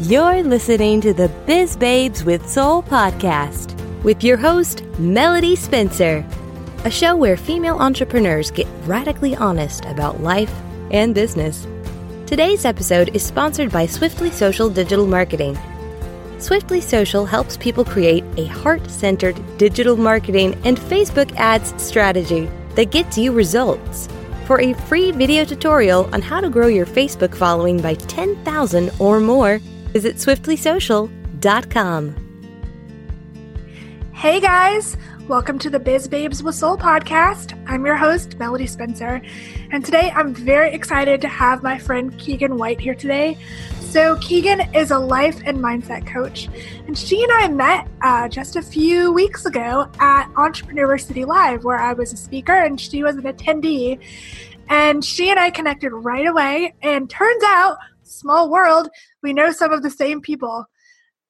You're listening to the Biz Babes with Soul podcast with your host, Melody Spencer, a show where female entrepreneurs get radically honest about life and business. Today's episode is sponsored by Swiftly Social Digital Marketing. Swiftly Social helps people create a heart centered digital marketing and Facebook ads strategy that gets you results. For a free video tutorial on how to grow your Facebook following by 10,000 or more, visit swiftlysocial.com. Hey guys, welcome to the Biz Babes with Soul podcast. I'm your host, Melody Spencer, and today I'm very excited to have my friend Keegan White here today. So, Keegan is a life and mindset coach, and she and I met uh, just a few weeks ago at Entrepreneur City Live, where I was a speaker and she was an attendee. And she and I connected right away, and turns out small world, we know some of the same people.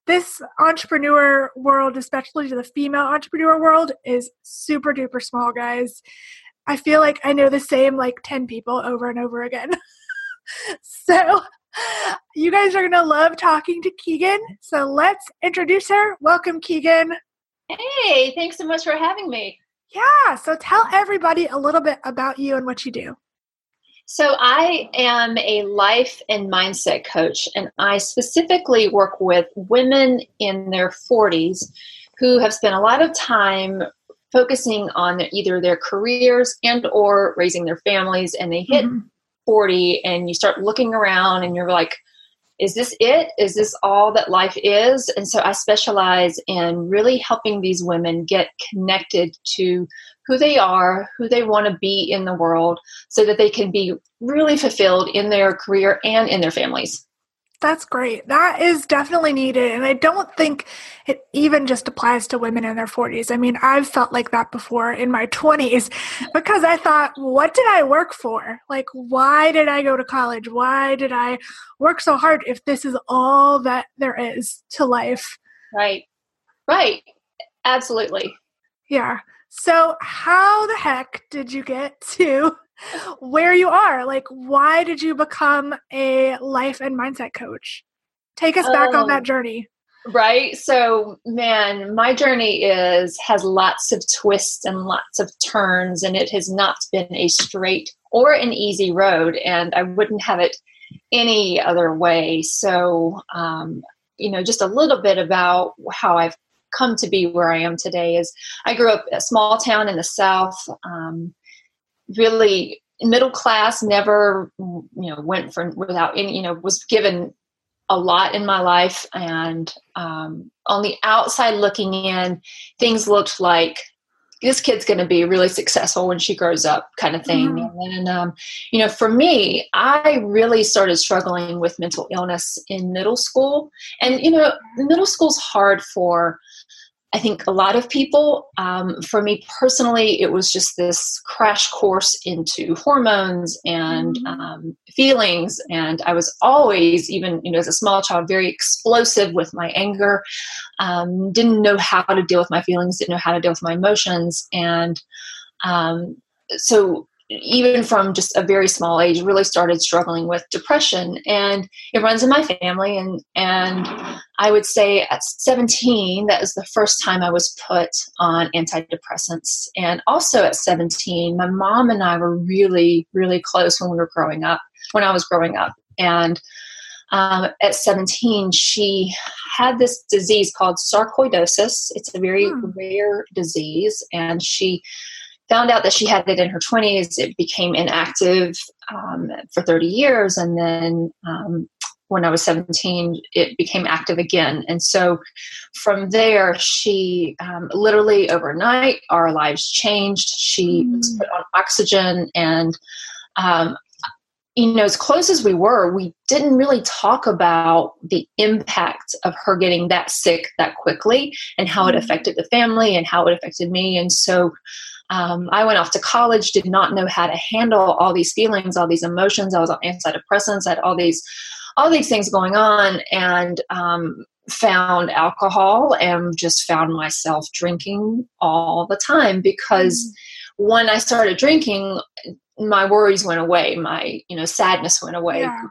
This entrepreneur world, especially the female entrepreneur world, is super duper small, guys. I feel like I know the same like 10 people over and over again. so, you guys are going to love talking to Keegan. So, let's introduce her. Welcome, Keegan. Hey, thanks so much for having me. Yeah, so tell everybody a little bit about you and what you do. So, I am a life and mindset coach, and I specifically work with women in their 40s who have spent a lot of time focusing on either their careers and or raising their families and they hit mm-hmm. 40 and you start looking around and you're like is this it is this all that life is and so i specialize in really helping these women get connected to who they are, who they want to be in the world, so that they can be really fulfilled in their career and in their families. That's great. That is definitely needed. And I don't think it even just applies to women in their 40s. I mean, I've felt like that before in my 20s because I thought, what did I work for? Like, why did I go to college? Why did I work so hard if this is all that there is to life? Right. Right. Absolutely. Yeah. So, how the heck did you get to where you are? Like, why did you become a life and mindset coach? Take us back on that um, journey. Right. So, man, my journey is has lots of twists and lots of turns, and it has not been a straight or an easy road, and I wouldn't have it any other way. So, um, you know, just a little bit about how I've come to be where I am today is I grew up a small town in the South, um, really middle class, never, you know, went for without any, you know, was given a lot in my life. And um, on the outside looking in, things looked like this kid's going to be really successful when she grows up kind of thing mm-hmm. and then um, you know for me i really started struggling with mental illness in middle school and you know middle school's hard for I think a lot of people, um, for me personally, it was just this crash course into hormones and mm-hmm. um, feelings. And I was always, even you know, as a small child, very explosive with my anger. Um, didn't know how to deal with my feelings. Didn't know how to deal with my emotions. And um, so even from just a very small age really started struggling with depression. And it runs in my family. And and i would say at 17 that was the first time i was put on antidepressants. And also at 17 my mom and i were really really close when we were growing up when i was growing up. And um, at 17 she had this disease called sarcoidosis. It's a very hmm. rare disease. And she found out that she had it in her 20s. It became inactive um, for 30 years. And then um, when I was 17, it became active again. And so from there, she um, literally overnight, our lives changed. She mm. was put on oxygen. And, um, you know, as close as we were, we didn't really talk about the impact of her getting that sick that quickly and how it mm. affected the family and how it affected me. And so, um, I went off to college, did not know how to handle all these feelings, all these emotions. I was on antidepressants, had all these, all these things going on, and um, found alcohol and just found myself drinking all the time because mm. when I started drinking, my worries went away, my you know sadness went away. Yeah.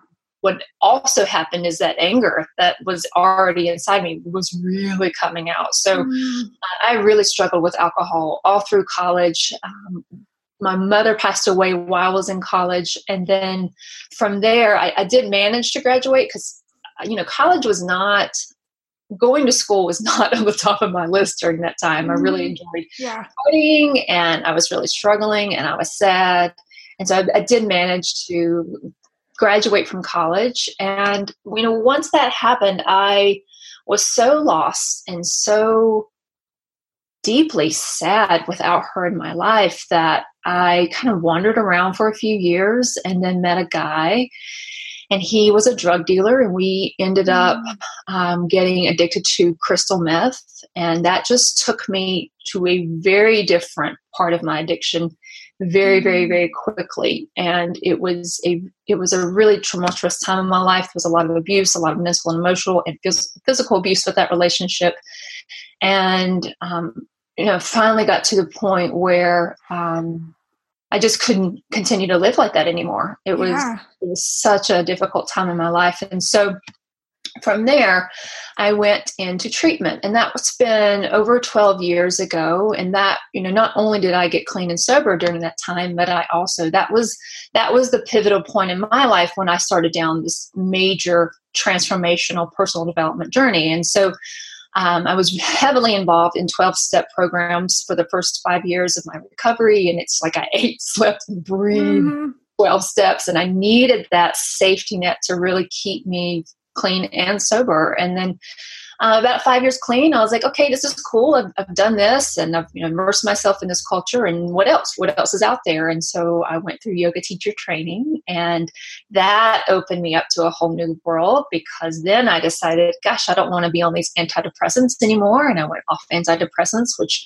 What also happened is that anger that was already inside me was really coming out. So mm. I really struggled with alcohol all through college. Um, my mother passed away while I was in college, and then from there, I, I did manage to graduate because you know college was not going to school was not on the top of my list during that time. I really mm. enjoyed yeah. studying, and I was really struggling, and I was sad. And so I, I did manage to graduate from college. And, you know, once that happened, I was so lost and so deeply sad without her in my life that I kind of wandered around for a few years and then met a guy. And he was a drug dealer, and we ended up mm. um, getting addicted to crystal meth. And that just took me to a very different part of my addiction very very mm-hmm. very quickly. And it was a it was a really tumultuous time in my life. There was a lot of abuse a lot of mental and emotional and physical abuse with that relationship. And um, you know finally got to the point where um, i just couldn't continue to live like that anymore. It was yeah. it was such a difficult time in my life. And so from there, I went into treatment, and that was been over 12 years ago. And that, you know, not only did I get clean and sober during that time, but I also that was that was the pivotal point in my life when I started down this major transformational personal development journey. And so um, I was heavily involved in 12 step programs for the first five years of my recovery. And it's like I ate, slept, and breathed mm-hmm. 12 steps. And I needed that safety net to really keep me clean and sober. And then uh, about five years clean, I was like, okay, this is cool. I've, I've done this and I've you know, immersed myself in this culture. And what else? What else is out there? And so I went through yoga teacher training, and that opened me up to a whole new world because then I decided, gosh, I don't want to be on these antidepressants anymore. And I went off antidepressants, which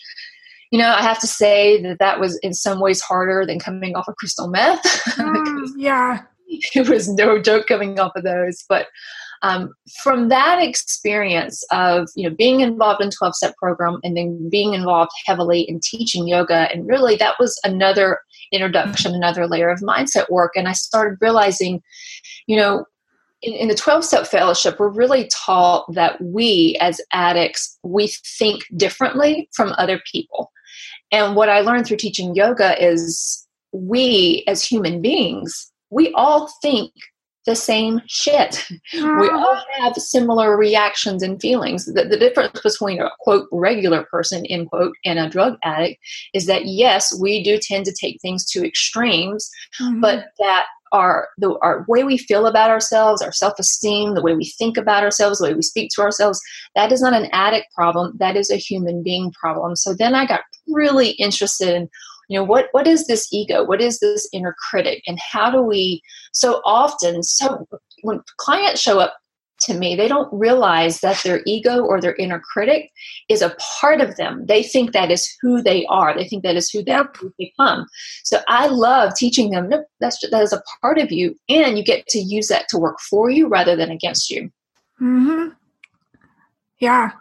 you know, I have to say that that was in some ways harder than coming off of crystal meth. Mm, yeah. It was no joke coming off of those. But um, from that experience of you know being involved in 12 step program and then being involved heavily in teaching yoga and really that was another introduction another layer of mindset work. And i started realizing you know in, in the 12 step fellowship we're really taught that we as addicts we think differently from other people. And what i learned through teaching yoga is we as human beings we all think the same shit. We all have similar reactions and feelings. The, the, difference between a quote regular person, end quote, and a drug addict is that yes, we do tend to take things to extremes, mm-hmm. but that our the our way we feel about ourselves, our self-esteem, the way we think about ourselves, the way we speak to ourselves, that is not an addict problem. That is a human being problem. So then I got really interested in you know what what is this ego? What is this inner critic? And how do we so often so when clients show up to me they don't realize that their ego or their inner critic is a part of them. They think that is who they are. They think that is who they become. So i love teaching them nope, that's that is a part of you and you get to use that to work for you rather than against you. Hmm yeah.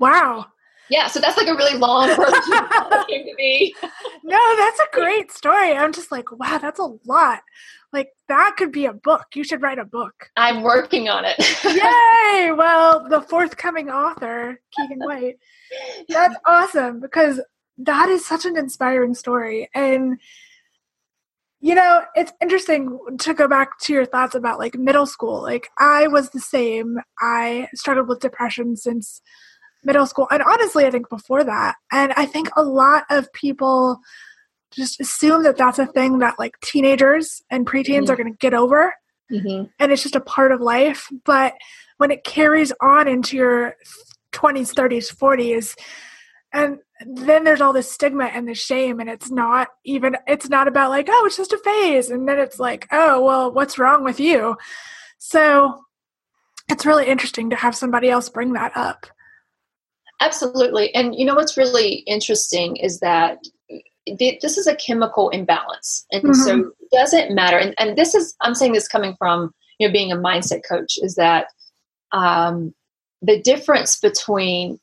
Wow yeah, so that's like a really long came to be. no, that's a great story. I'm just like, wow, that's a lot. Like that could be a book. You should write a book. I'm working on it. Yay! Well, the forthcoming author, Keegan White. That's awesome because that is such an inspiring story. And you know, it's interesting to go back to your thoughts about like middle school. Like I was the same. I struggled with depression since middle school and honestly i think before that and i think a lot of people just assume that that's a thing that like teenagers and preteens mm-hmm. are going to get over mm-hmm. and it's just a part of life but when it carries on into your 20s 30s 40s and then there's all this stigma and the shame and it's not even it's not about like oh it's just a phase and then it's like oh well what's wrong with you so it's really interesting to have somebody else bring that up Absolutely. And you know what's really interesting is that this is a chemical imbalance. And mm-hmm. so it doesn't matter. And, and this is, I'm saying this coming from, you know, being a mindset coach is that um, the difference between,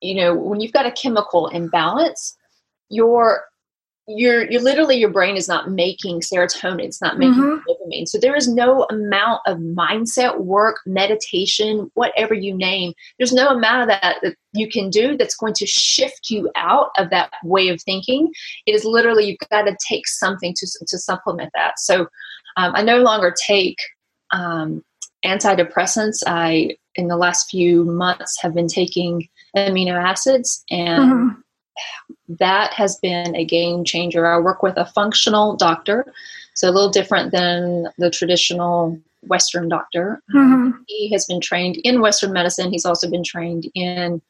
you know, when you've got a chemical imbalance, your you're you literally your brain is not making serotonin it's not making mm-hmm. dopamine. So there is no amount of mindset work meditation whatever you name there's no amount of that that you can do that's going to shift you out of that way of thinking. It is literally you've got to take something to, to supplement that. So um, i no longer take um, antidepressants. I in the last few months have been taking amino acids and mm-hmm that has been a game changer. I work with a functional doctor, so a little different than the traditional Western doctor. Mm-hmm. He has been trained in Western medicine. He's also been trained in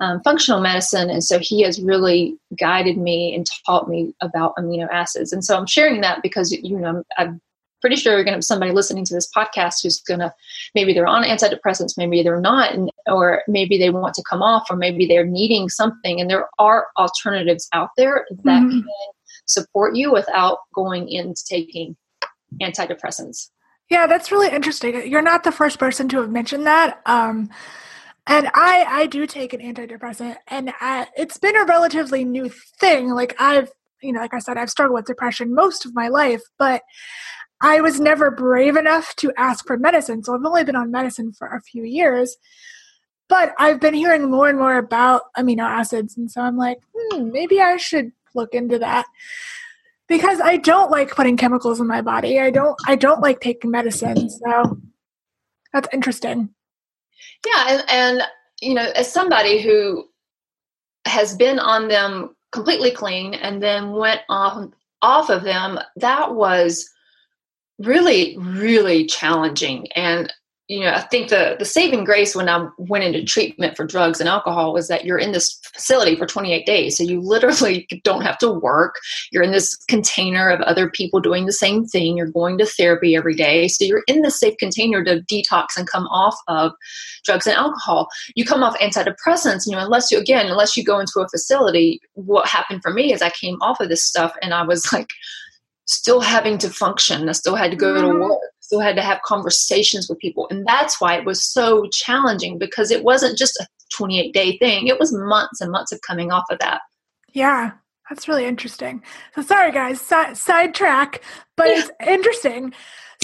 um, functional medicine, and so he has really guided me and taught me about amino acids. And so I'm sharing that because you know I've pretty sure you're going to have somebody listening to this podcast who's going to maybe they're on antidepressants, maybe they're not, and, or maybe they want to come off, or maybe they're needing something. And there are alternatives out there that mm-hmm. can support you without going into taking antidepressants. Yeah, that's really interesting. You're not the first person to have mentioned that. Um, and I, I do take an antidepressant, and I, it's been a relatively new thing. Like I've, you know, like I said, I've struggled with depression most of my life, but I was never brave enough to ask for medicine. So I've only been on medicine for a few years. But I've been hearing more and more about amino acids. And so I'm like, hmm, maybe I should look into that. Because I don't like putting chemicals in my body. I don't I don't like taking medicine. So that's interesting. Yeah, and, and you know, as somebody who has been on them completely clean and then went off off of them, that was really, really challenging. And you know, I think the the saving grace when I went into mm. treatment for drugs and alcohol was that you're in this facility for 28 days, so you literally don't have to work. You're in this container of other people doing the same thing. You're going to therapy every day, so you're in this safe container to detox and come off of drugs and alcohol. You come off antidepressants, you know, unless you again, unless you go into a facility. What happened for me is I came off of this stuff and I was like still having to function. I still had to go to mm-hmm. work, still had to have conversations with people. And that's why it was so challenging because it wasn't just a 28 day thing, it was months and months of coming off of that. Yeah. That's really interesting. So sorry, guys, si- sidetrack, but it's interesting.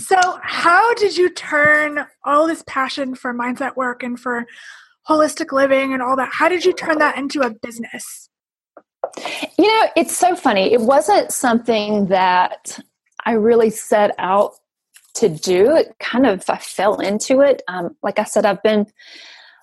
So, how did you turn all this passion for mindset work and for holistic living and all that? How did you turn that into a business? You know, it's so funny. It wasn't something that I really set out to do. It kind of, I fell into it. Um, like I said, I've been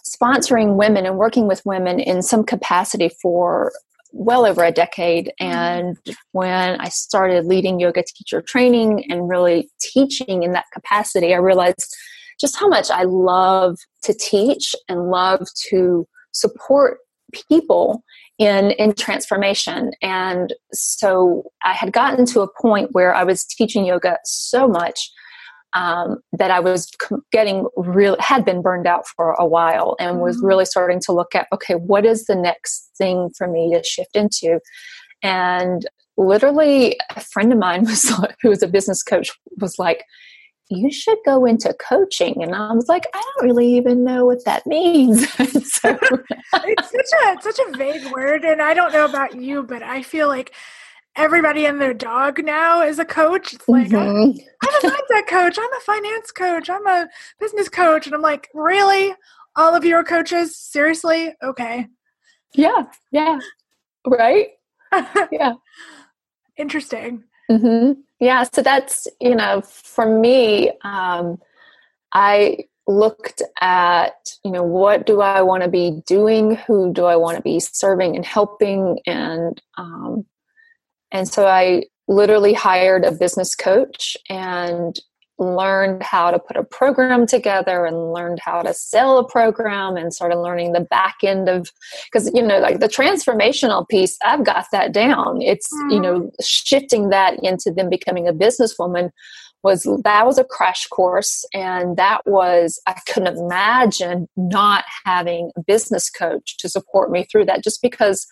sponsoring women and working with women in some capacity for well over a decade. Mm-hmm. And when I started leading yoga teacher training and really teaching in that capacity, I realized just how much I love to teach and love to support people in in transformation and so i had gotten to a point where i was teaching yoga so much um, that i was getting real had been burned out for a while and was mm-hmm. really starting to look at okay what is the next thing for me to shift into and literally a friend of mine was who was a business coach was like you should go into coaching. And I was like, I don't really even know what that means. so, it's such a such a vague word, and I don't know about you, but I feel like everybody and their dog now is a coach. It's like mm-hmm. I'm, I'm a mindset coach, I'm a finance coach, I'm a business coach, and I'm like, really, all of your coaches? Seriously? Okay. Yeah. Yeah. Right. yeah. Interesting. Mm-hmm. Yeah, so that's, you know, for me, um, I looked at, you know, what do I want to be doing? Who do I want to be serving and helping? And, um, and so I literally hired a business coach and learned how to put a program together and learned how to sell a program and started learning the back end of because you know like the transformational piece i've got that down it's mm. you know shifting that into them becoming a businesswoman was that was a crash course and that was i couldn't imagine not having a business coach to support me through that just because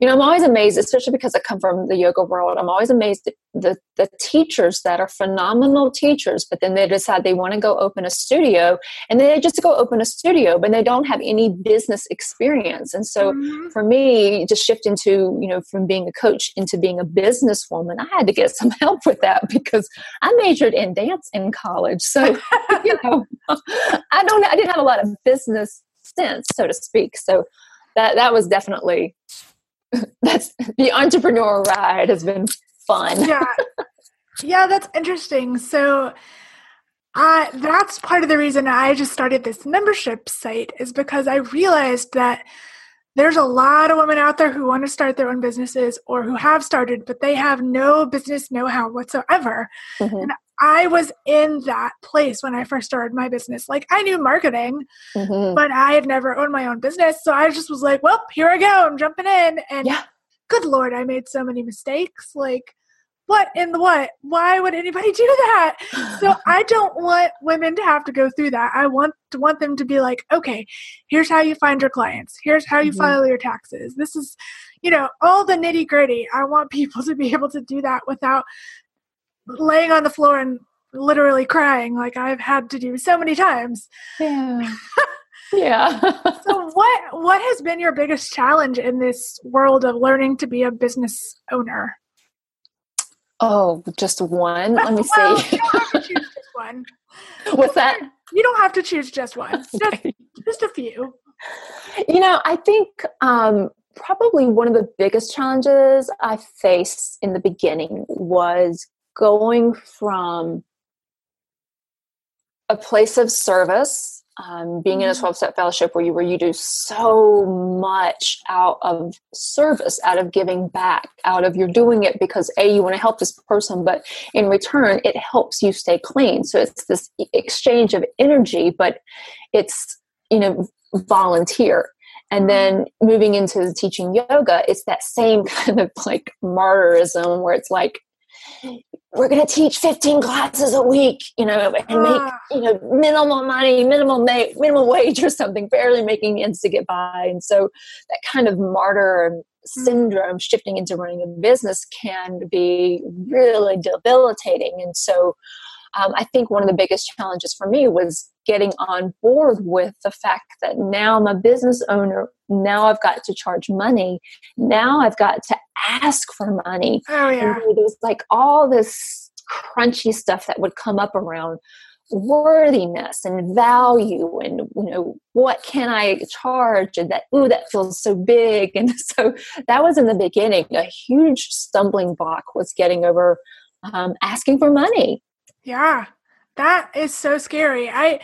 you know, I'm always amazed, especially because I come from the yoga world. I'm always amazed at the, the teachers that are phenomenal teachers, but then they decide they want to go open a studio and they just go open a studio, but they don't have any business experience. And so mm-hmm. for me, just shift into, you know, from being a coach into being a businesswoman, I had to get some help with that because I majored in dance in college. So, you know, I don't, I didn't have a lot of business sense, so to speak. So that, that was definitely that's the entrepreneur ride has been fun. yeah. Yeah, that's interesting. So uh, that's part of the reason I just started this membership site is because I realized that there's a lot of women out there who want to start their own businesses or who have started, but they have no business know how whatsoever. Mm-hmm. And I was in that place when I first started my business. Like I knew marketing, mm-hmm. but I had never owned my own business. So I just was like, well, here I go. I'm jumping in. And yeah. good Lord, I made so many mistakes. Like, what in the what? Why would anybody do that? So I don't want women to have to go through that. I want to want them to be like, okay, here's how you find your clients. Here's how you mm-hmm. file your taxes. This is, you know, all the nitty gritty. I want people to be able to do that without laying on the floor and literally crying like I've had to do so many times. Yeah. yeah. so what what has been your biggest challenge in this world of learning to be a business owner? Oh, just one. Let me well, see. you don't have to choose just one. What's that? You don't have to choose just one. Okay. Just, just a few. You know, I think um, probably one of the biggest challenges I faced in the beginning was going from a place of service um, being in a mm-hmm. 12 step fellowship where you where you do so much out of service out of giving back out of you're doing it because a you want to help this person but in return it helps you stay clean so it's this exchange of energy but it's you know volunteer and mm-hmm. then moving into teaching yoga it's that same kind of like martyrism where it's like we're going to teach 15 classes a week, you know, and make, ah. you know, minimal money, minimal ma- minimum wage or something, barely making ends to get by. And so that kind of martyr hmm. syndrome shifting into running a business can be really debilitating. And so um, I think one of the biggest challenges for me was getting on board with the fact that now I'm a business owner. Now I've got to charge money. Now I've got to ask for money. Oh, yeah. And there's like all this crunchy stuff that would come up around worthiness and value and you know what can i charge and that ooh that feels so big and so that was in the beginning a huge stumbling block was getting over um, asking for money yeah, that is so scary. I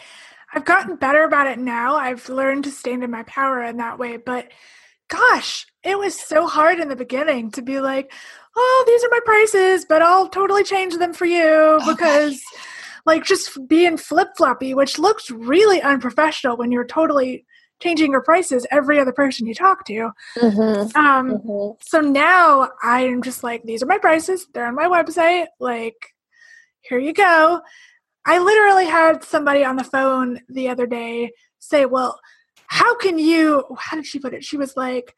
I've gotten better about it now. I've learned to stand in my power in that way, but gosh, it was so hard in the beginning to be like, "Oh, these are my prices, but I'll totally change them for you because like just being flip-floppy, which looks really unprofessional when you're totally changing your prices every other person you talk to. Mm-hmm. Um, mm-hmm. So now I'm just like, these are my prices. They're on my website. Like, here you go. I literally had somebody on the phone the other day say, Well, how can you, how did she put it? She was like,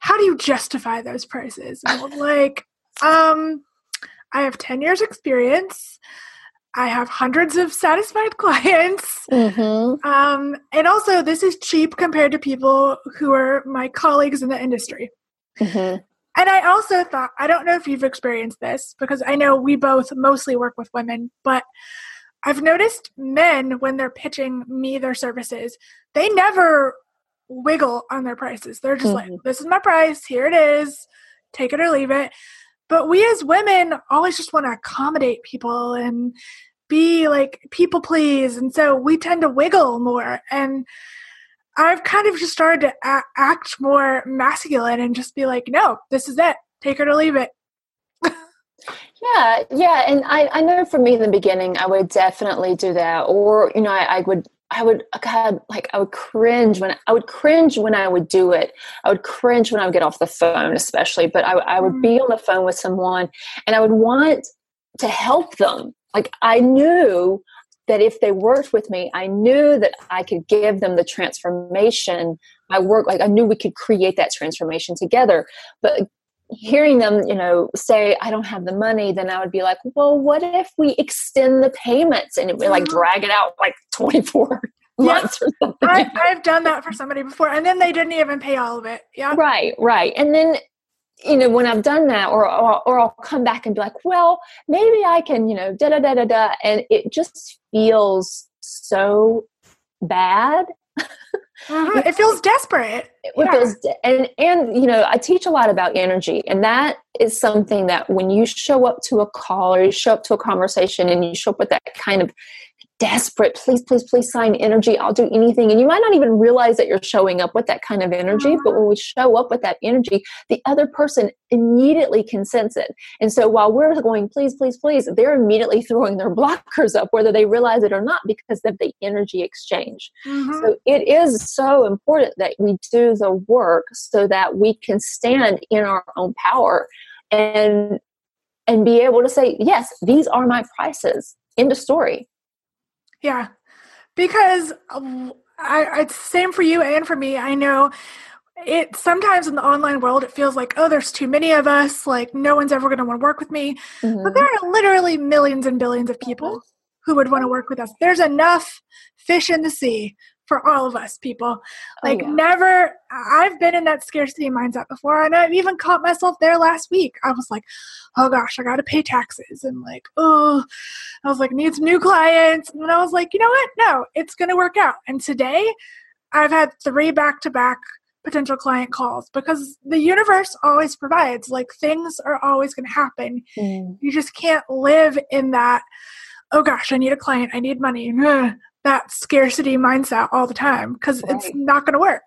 How do you justify those prices? And I was like, um, I have 10 years experience. I have hundreds of satisfied clients. Mm-hmm. Um, and also, this is cheap compared to people who are my colleagues in the industry. Mm-hmm. And I also thought, I don't know if you've experienced this because I know we both mostly work with women, but I've noticed men, when they're pitching me their services, they never wiggle on their prices. They're just mm-hmm. like, this is my price, here it is, take it or leave it. But we as women always just want to accommodate people and be like people please. And so we tend to wiggle more. And I've kind of just started to a- act more masculine and just be like, no, this is it. Take it or leave it. yeah, yeah. And I, I know for me in the beginning, I would definitely do that. Or, you know, I, I would I would God like I would cringe when I would cringe when I would do it. I would cringe when I would get off the phone, especially. But I, I would be mm. on the phone with someone, and I would want to help them. Like I knew that if they worked with me, I knew that I could give them the transformation I work like i knew we could create that transformation together. But hearing them you know say i don't have the money then i would be like well what if we extend the payments? And we like mm-hmm. drag it out like 24 months or something. I, i've done that for somebody before and then they didn't even pay all of it. Yeah. Right right. And then you know when i've done that or, or or i'll come back and be like well maybe i can you know da da da da da and it just feels so bad uh-huh. It feels desperate. It yeah. feels de- and and you know I teach a lot about energy, and that is something that when you show up to a call or you show up to a conversation and you show up with that kind of desperate, please, please, please sign energy. I'll do anything. And you might not even realize that you're showing up with that kind of energy. But when we show up with that energy, the other person immediately can sense it. And so while we're going, please, please, please, they're immediately throwing their blockers up, whether they realize it or not, because of the energy exchange. Mm-hmm. So it is so important that we do the work so that we can stand in our own power and and be able to say yes these are my prices end of story yeah, because um, I, it's same for you and for me. I know it sometimes in the online world it feels like oh there's too many of us like no one's ever going to want to work with me mm-hmm. but there are literally millions and billions of people who would want to work with us there's enough fish in the sea for all of us people. Oh, like, oh, yeah. never, I've been in that scarcity mindset before, and I've even caught myself there last week. I was like, oh gosh, I got to pay taxes, and like, oh, I was like, need some new clients. And I was like, you know what? No, it's going to work out. And today, I've had three back to back potential client calls because the universe always provides. Like, things are always going to happen. Mm. You just can't live in that oh gosh, I need a client, I need money that scarcity mindset all the time because right. it's not going to work.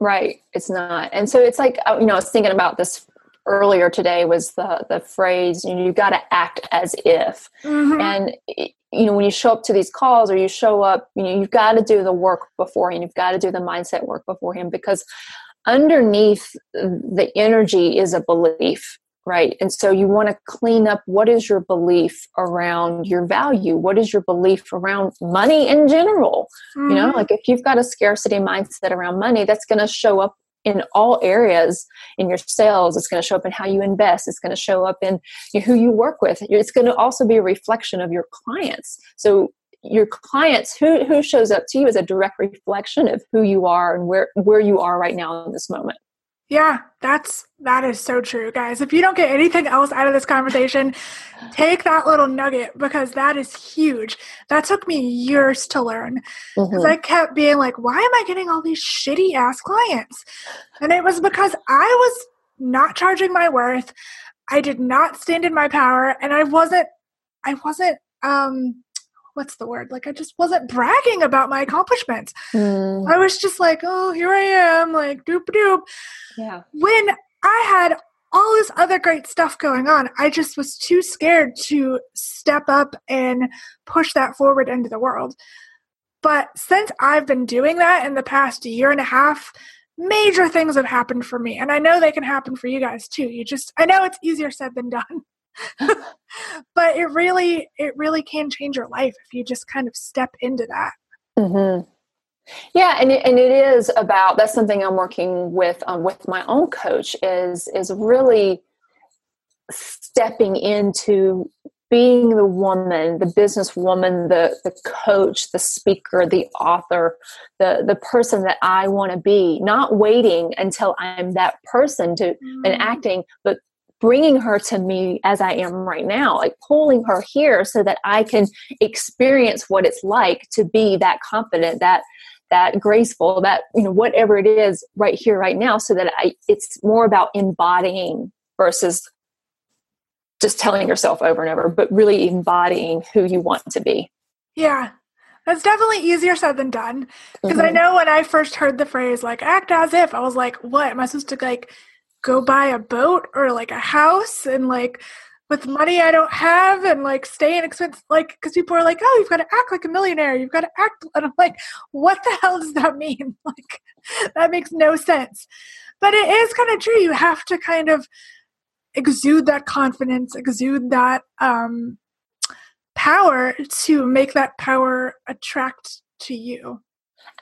Right. It's not. And so it's like, uh, you know, I was thinking about this earlier today was the, the phrase, you know, you got to act as if. Mm-hmm. And, you know, when you show up to these calls or you show up, you know, you've got to do the work beforehand. You've got to do the mindset work beforehand because underneath the energy is a belief right? And so you want to clean up what is your belief around your value? What is your belief around money in general? Mm-hmm. You know, mm-hmm. like if you've got a scarcity mindset around money, that's going to show up in all areas in your sales it's going to show up in how you invest it's going to show up in who you work with it's going to also be a reflection of your clients so your clients who who shows up to you is a direct reflection of who you are and where where you are right now in this moment yeah, that's that is so true, guys. If you don't get anything else out of this conversation, take that little nugget because that is huge. That took me years to learn because mm-hmm. I kept being like, "Why am I getting all these shitty ass clients?" And it was because I was not charging my worth. I did not stand in my power, and I wasn't. I wasn't um what's the word? Like I just wasn't bragging about my accomplishments. Mm. I was just like, oh, here I am, like doop doop. Yeah. When I had all this other great stuff going on, I just was too scared to step up and push that forward into the world. But since I've been doing that in the past year and a half, major things have happened for me. And I know they can happen for you guys too. You just, I know it's easier said than done. but it really it really can change your life if you just kind of step into that mm-hmm. yeah and it, and it is about that's something i'm working with um, with my own coach is is really stepping into being the woman, the business woman, the, the coach, the speaker, the author, the, the person that I want to be, not waiting until I'm that person to mm. and acting, but bringing her to me as I am right now, like pulling her here so that I can experience what it's like to be that confident, that that graceful, that you know whatever it is right here right now so that I it's more about embodying versus just telling yourself over and over, but really embodying who you want to be. Yeah. That's definitely easier said than done. Because mm-hmm. I know when I first heard the phrase like act as if, I was like, what? Am I supposed to like go buy a boat or like a house and like with money I don't have and like stay in expense like because people are like, oh, you've got to act like a millionaire. You've got to act and I'm like, what the hell does that mean? Like that makes no sense. But it is kind of true. You have to kind of exude that confidence, exude that um power to make that power attract to you.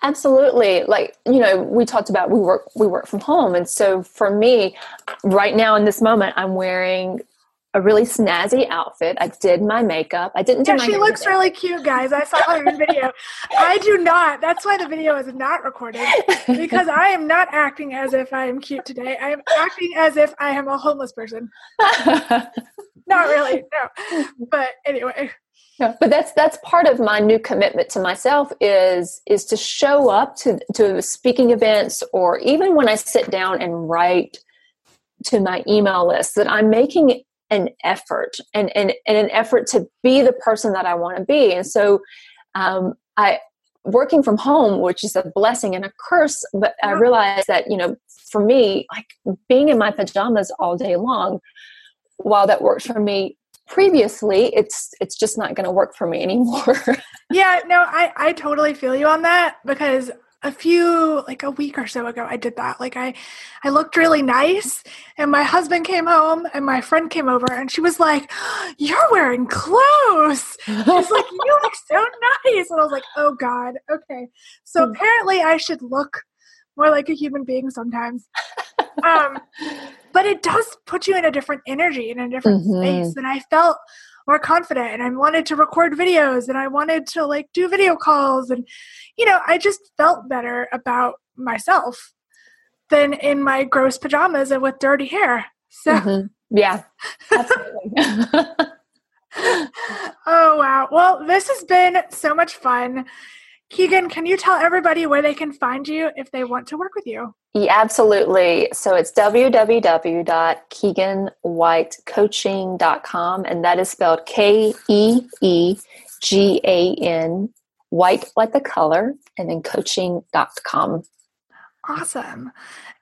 Absolutely. Like, you know, we talked about we work we work from home. And so for me, right now in this moment, I'm wearing a really snazzy outfit. I did my makeup. I didn't do yeah, she looks really cute, guys. I saw her in the video. I do not. That's why the video is not recorded because I am not acting as if I am cute today. I am acting as if I am a homeless person. not really, no. But anyway. Yeah, but that's that's part of my new commitment to myself is is to show up to to speaking events or even when I sit down and write to my email list that I'm making an effort and, and, and an effort to be the person that I want to be. And so um, I working from home, which is a blessing and a curse, but I realized that, you know, for me, like being in my pajamas all day long, while that worked for me previously, it's it's just not going to work for me anymore. yeah, no, I I totally feel you on that because a few like a week or so ago i did that like i i looked really nice and my husband came home and my friend came over and she was like you're wearing clothes she's like you look so nice and i was like oh god okay so hmm. apparently i should look more like a human being sometimes um but it does put you in a different energy in a different mm-hmm. space and i felt more confident and I wanted to record videos and I wanted to like do video calls and you know, I just felt better about myself than in my gross pajamas and with dirty hair. So mm-hmm. yeah. Absolutely. oh wow. Well, this has been so much fun. Keegan, can you tell everybody where they can find you if they want to work with you? Yeah, absolutely. So it's www.keeganwhitecoaching.com, and that is spelled K E E G A N, white like the color, and then coaching.com. Awesome.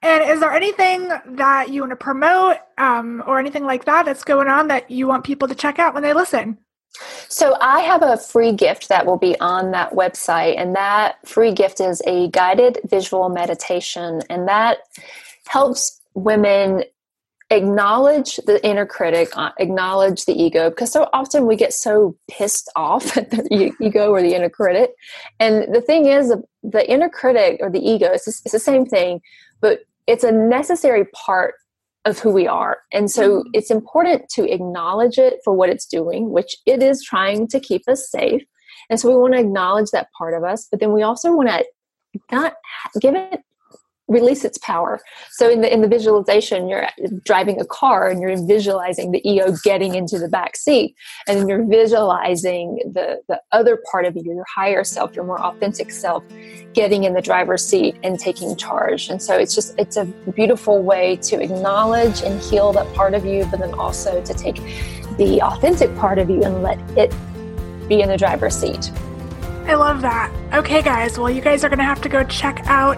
And is there anything that you want to promote um, or anything like that that's going on that you want people to check out when they listen? So I have a free gift that will be on that website, and that free gift is a guided visual meditation, and that helps women acknowledge the inner critic, uh, acknowledge the ego, because so often we get so pissed off at the ego or the inner critic. And the thing is, the inner critic or the ego, it's, it's the same thing, but it's a necessary part of who we are. And so mm-hmm. it's important to acknowledge it for what it's doing, which it is trying to keep us safe. And so we want to acknowledge that part of us, but then we also want to not give it release its power. So in the in the visualization, you're driving a car and you're visualizing the ego getting into the back seat, and then you're visualizing the the other part of you, your higher self, your more authentic self, getting in the driver's seat and taking charge. And so it's just it's a beautiful way to acknowledge and heal that part of you, but then also to take the authentic part of you and let it be in the driver's seat. I love that. Okay, guys. Well, you guys are going to have to go check out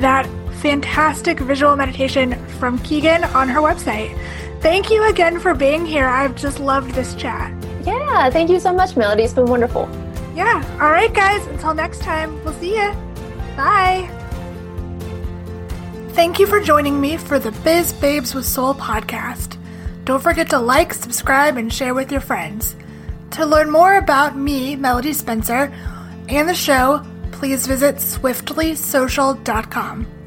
that fantastic visual meditation from Keegan on her website. Thank you again for being here. I've just loved this chat. Yeah, thank you so much, Melody. It's been wonderful. Yeah. All right, guys. Until next time, we'll see you. Bye. Thank you for joining me for the Biz Babes with Soul podcast. Don't forget to like, subscribe, and share with your friends. To learn more about me, Melody Spencer, and the show, please visit swiftlysocial.com.